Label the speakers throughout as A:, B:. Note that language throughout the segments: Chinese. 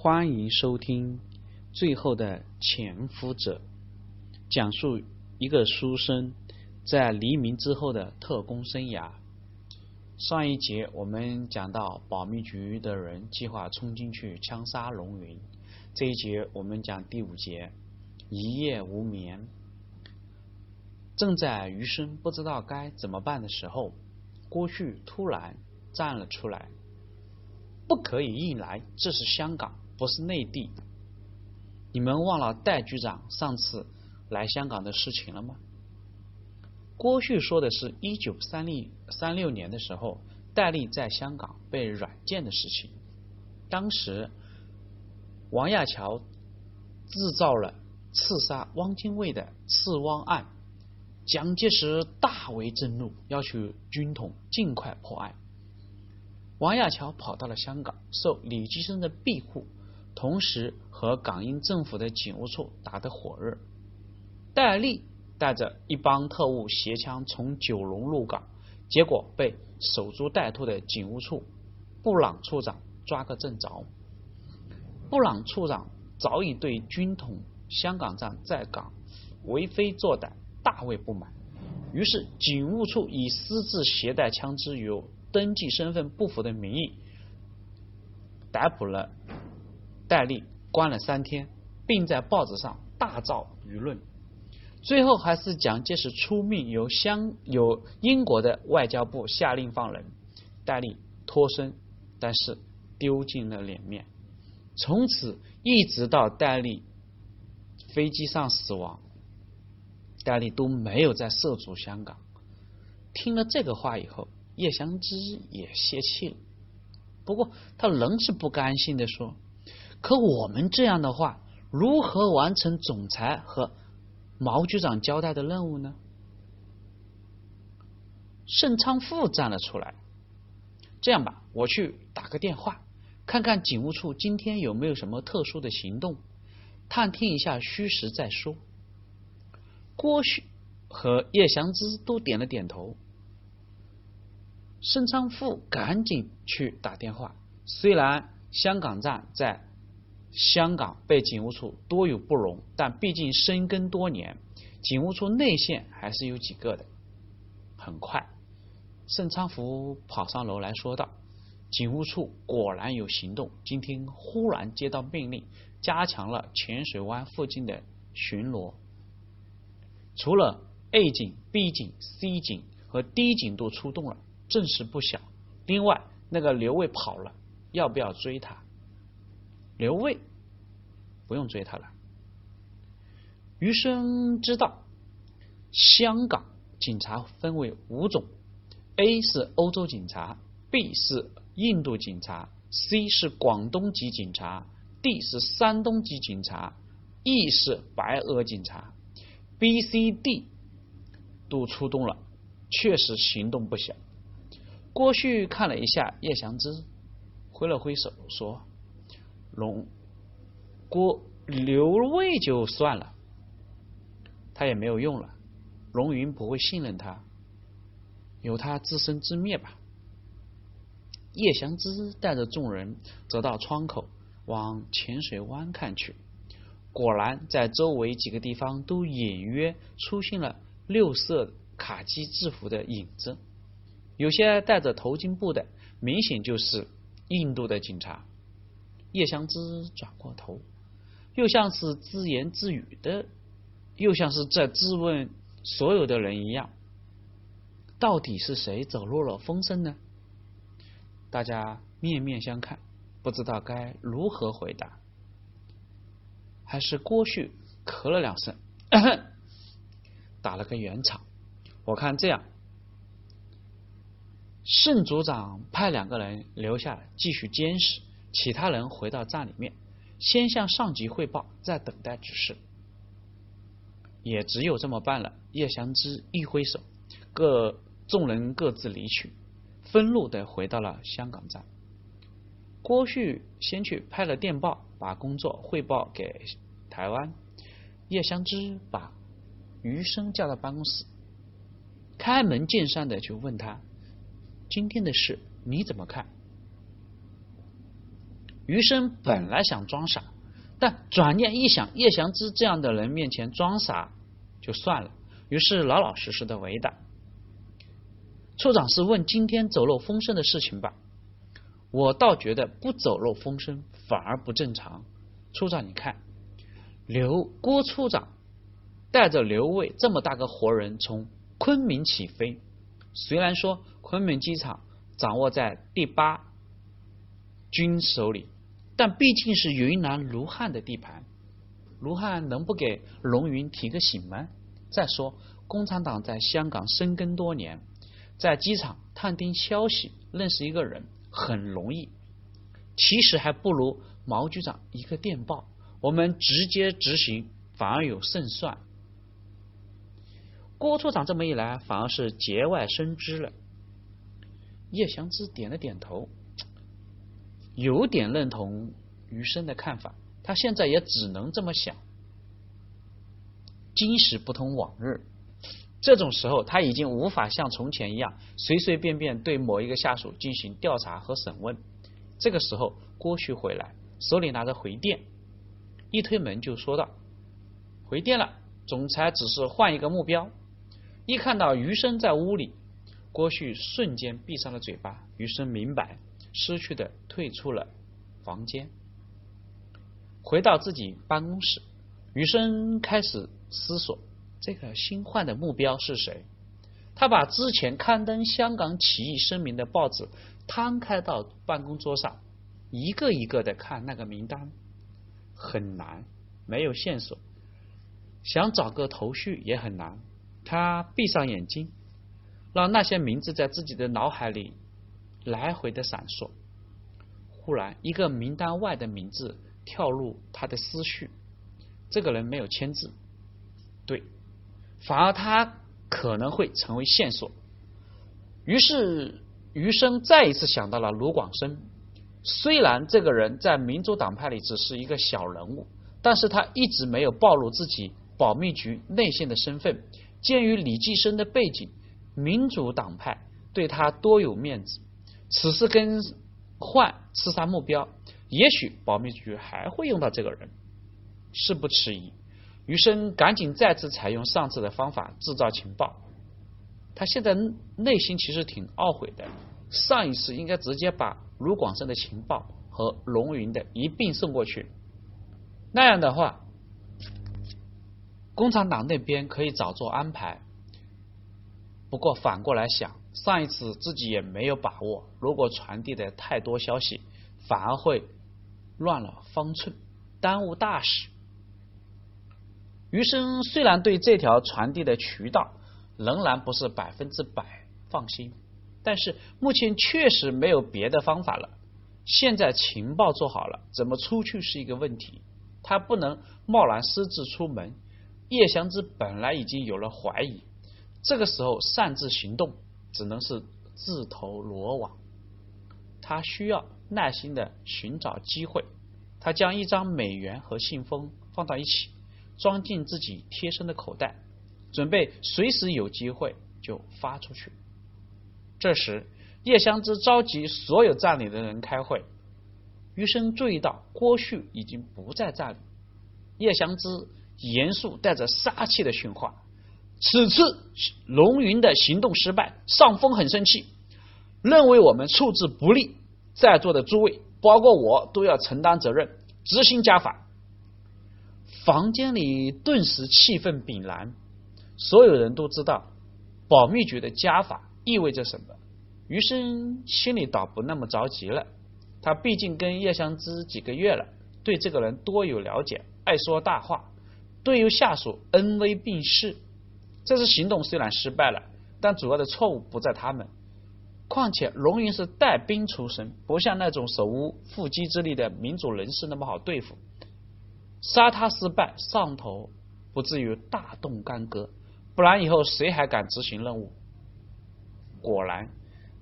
A: 欢迎收听《最后的潜伏者》，讲述一个书生在黎明之后的特工生涯。上一节我们讲到保密局的人计划冲进去枪杀龙云，这一节我们讲第五节，一夜无眠。正在余生不知道该怎么办的时候，郭旭突然站了出来：“不可以硬来，这是香港。”不是内地，你们忘了戴局长上次来香港的事情了吗？郭旭说的是一九三六三六年的时候，戴笠在香港被软禁的事情。当时王亚樵制造了刺杀汪精卫的刺汪案，蒋介石大为震怒，要求军统尽快破案。王亚樵跑到了香港，受李济深的庇护。同时和港英政府的警务处打得火热，戴笠带着一帮特务携枪从九龙入港，结果被守株待兔的警务处布朗处长抓个正着。布朗处长早已对军统香港站在港为非作歹大为不满，于是警务处以私自携带枪支与登记身份不符的名义逮捕了。戴笠关了三天，并在报纸上大造舆论。最后还是蒋介石出命，由香由英国的外交部下令放人，戴笠脱身，但是丢尽了脸面。从此一直到戴笠飞机上死亡，戴笠都没有再涉足香港。听了这个话以后，叶祥之也泄气了。不过他仍是不甘心的说。可我们这样的话，如何完成总裁和毛局长交代的任务呢？盛昌富站了出来。这样吧，我去打个电话，看看警务处今天有没有什么特殊的行动，探听一下虚实再说。郭旭和叶祥之都点了点头。盛昌富赶紧去打电话。虽然香港站在。香港被警务处多有不容，但毕竟深耕多年，警务处内线还是有几个的。很快，盛昌福跑上楼来说道：“警务处果然有行动，今天忽然接到命令，加强了浅水湾附近的巡逻。除了 A 警、B 警、C 警和 D 警都出动了，阵势不小。另外，那个刘卫跑了，要不要追他？”刘卫不用追他了。余生知道，香港警察分为五种：A 是欧洲警察，B 是印度警察，C 是广东籍警察，D 是山东籍警察，E 是白俄警察。B、C、D 都出动了，确实行动不小。郭旭看了一下叶祥之，挥了挥手说。龙郭刘卫就算了，他也没有用了。龙云不会信任他，由他自生自灭吧。叶祥之带着众人走到窗口，往浅水湾看去。果然，在周围几个地方都隐约出现了六色卡其制服的影子，有些戴着头巾布的，明显就是印度的警察。叶湘之转过头，又像是自言自语的，又像是在质问所有的人一样。到底是谁走漏了风声呢？大家面面相看，不知道该如何回答。还是郭旭咳了两声，打了个圆场。我看这样，盛组长派两个人留下来继续监视。其他人回到站里面，先向上级汇报，再等待指示。也只有这么办了。叶祥之一挥手，各众人各自离去，分路的回到了香港站。郭旭先去拍了电报，把工作汇报给台湾。叶祥之把余生叫到办公室，开门见山的就问他：“今天的事你怎么看？”余生本来想装傻，但转念一想，叶祥之这样的人面前装傻就算了，于是老老实实的回答：“处长是问今天走漏风声的事情吧？我倒觉得不走漏风声反而不正常。处长，你看，刘郭处长带着刘卫这么大个活人从昆明起飞，虽然说昆明机场掌握在第八军手里。”但毕竟是云南卢汉的地盘，卢汉能不给龙云提个醒吗？再说，共产党在香港生根多年，在机场探听消息、认识一个人很容易，其实还不如毛局长一个电报，我们直接执行反而有胜算。郭处长这么一来，反而是节外生枝了。叶祥之点了点头。有点认同余生的看法，他现在也只能这么想。今时不同往日，这种时候他已经无法像从前一样随随便便对某一个下属进行调查和审问。这个时候，郭旭回来，手里拿着回电，一推门就说道：“回电了，总裁只是换一个目标。”一看到余生在屋里，郭旭瞬间闭上了嘴巴。余生明白。失去的退出了房间，回到自己办公室，余生开始思索这个新换的目标是谁。他把之前刊登香港起义声明的报纸摊开到办公桌上，一个一个的看那个名单，很难，没有线索，想找个头绪也很难。他闭上眼睛，让那些名字在自己的脑海里。来回的闪烁，忽然一个名单外的名字跳入他的思绪。这个人没有签字，对，反而他可能会成为线索。于是余生再一次想到了卢广生。虽然这个人在民主党派里只是一个小人物，但是他一直没有暴露自己保密局内线的身份。鉴于李济生的背景，民主党派对他多有面子。此次更换刺杀目标，也许保密局还会用到这个人。事不迟疑，余生赶紧再次采用上次的方法制造情报。他现在内心其实挺懊悔的，上一次应该直接把卢广生的情报和龙云的一并送过去，那样的话，共产党那边可以早做安排。不过反过来想。上一次自己也没有把握，如果传递的太多消息，反而会乱了方寸，耽误大事。余生虽然对这条传递的渠道仍然不是百分之百放心，但是目前确实没有别的方法了。现在情报做好了，怎么出去是一个问题。他不能贸然私自出门。叶祥之本来已经有了怀疑，这个时候擅自行动。只能是自投罗网。他需要耐心的寻找机会。他将一张美元和信封放到一起，装进自己贴身的口袋，准备随时有机会就发出去。这时，叶香之召集所有站里的人开会。余生注意到郭旭已经不在站里。叶香之严肃带着杀气的训话。此次龙云的行动失败，上峰很生气，认为我们处置不力，在座的诸位，包括我，都要承担责任，执行家法。房间里顿时气氛凛然，所有人都知道保密局的家法意味着什么。余生心里倒不那么着急了，他毕竟跟叶香之几个月了，对这个人多有了解，爱说大话，对于下属恩威并施。这次行动虽然失败了，但主要的错误不在他们。况且龙云是带兵出身，不像那种手无缚鸡之力的民主人士那么好对付。杀他失败，上头不至于大动干戈，不然以后谁还敢执行任务？果然，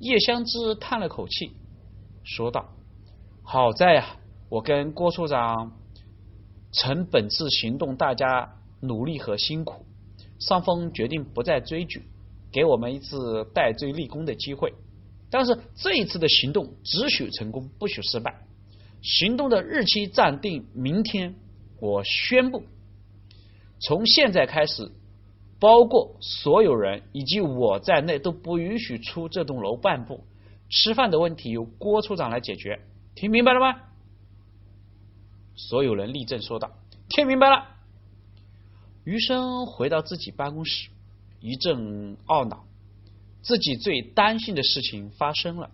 A: 叶香之叹了口气，说道：“好在呀，我跟郭处长趁本次行动大家努力和辛苦。”上峰决定不再追举，给我们一次戴罪立功的机会。但是这一次的行动只许成功，不许失败。行动的日期暂定明天。我宣布，从现在开始，包括所有人以及我在内都不允许出这栋楼半步。吃饭的问题由郭处长来解决，听明白了吗？所有人立正说道：“听明白了。”余生回到自己办公室，一阵懊恼，自己最担心的事情发生了。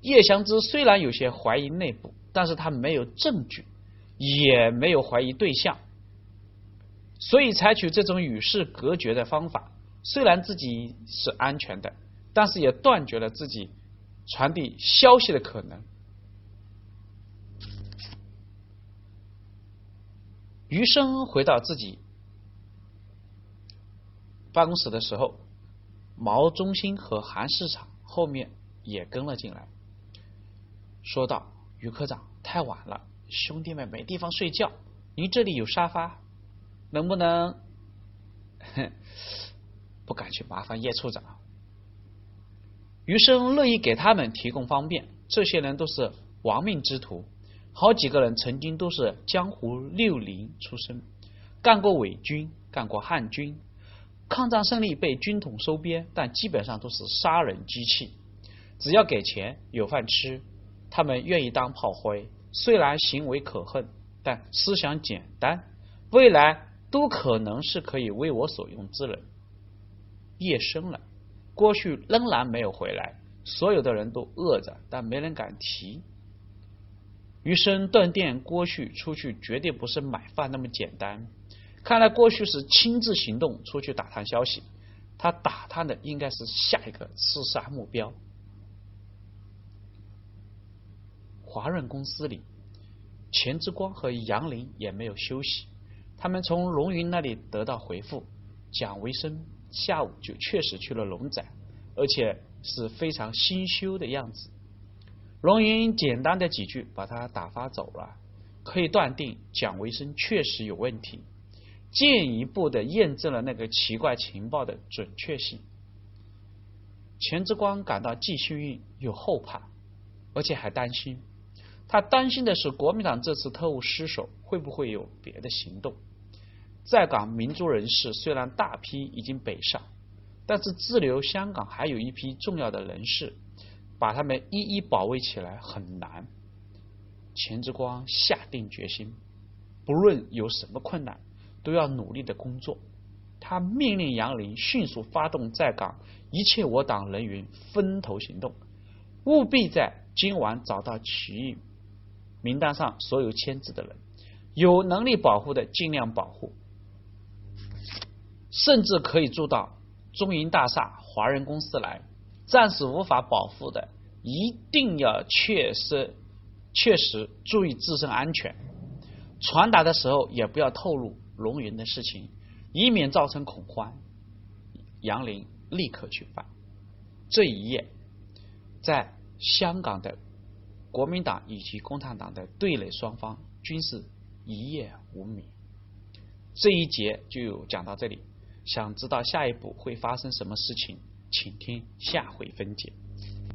A: 叶祥之虽然有些怀疑内部，但是他没有证据，也没有怀疑对象，所以采取这种与世隔绝的方法。虽然自己是安全的，但是也断绝了自己传递消息的可能。余生回到自己办公室的时候，毛中心和韩市场后面也跟了进来，说道：“余科长，太晚了，兄弟们没地方睡觉，您这里有沙发，能不能？”哼，不敢去麻烦叶处长。余生乐意给他们提供方便，这些人都是亡命之徒。好几个人曾经都是江湖六零出身，干过伪军，干过汉军。抗战胜利被军统收编，但基本上都是杀人机器。只要给钱有饭吃，他们愿意当炮灰。虽然行为可恨，但思想简单，未来都可能是可以为我所用之人。夜深了，郭旭仍然没有回来，所有的人都饿着，但没人敢提。余生断电，郭旭出去绝对不是买饭那么简单。看来郭旭是亲自行动出去打探消息，他打探的应该是下一个刺杀目标。华润公司里，钱之光和杨林也没有休息，他们从龙云那里得到回复，蒋维生下午就确实去了龙仔，而且是非常心羞的样子。龙云简单的几句把他打发走了，可以断定蒋维生确实有问题，进一步的验证了那个奇怪情报的准确性。钱之光感到既幸运又后怕，而且还担心。他担心的是国民党这次特务失手会不会有别的行动。在港民族人士虽然大批已经北上，但是滞留香港还有一批重要的人士。把他们一一保卫起来很难。钱之光下定决心，不论有什么困难，都要努力的工作。他命令杨林迅速发动在港一切我党人员分头行动，务必在今晚找到起义名单上所有签字的人，有能力保护的尽量保护，甚至可以住到中银大厦华人公司来。暂时无法保护的，一定要确实确实注意自身安全。传达的时候也不要透露龙云的事情，以免造成恐慌。杨林立刻去办。这一夜，在香港的国民党以及共产党的对垒双方均是一夜无眠。这一节就讲到这里。想知道下一步会发生什么事情？请听下回分解。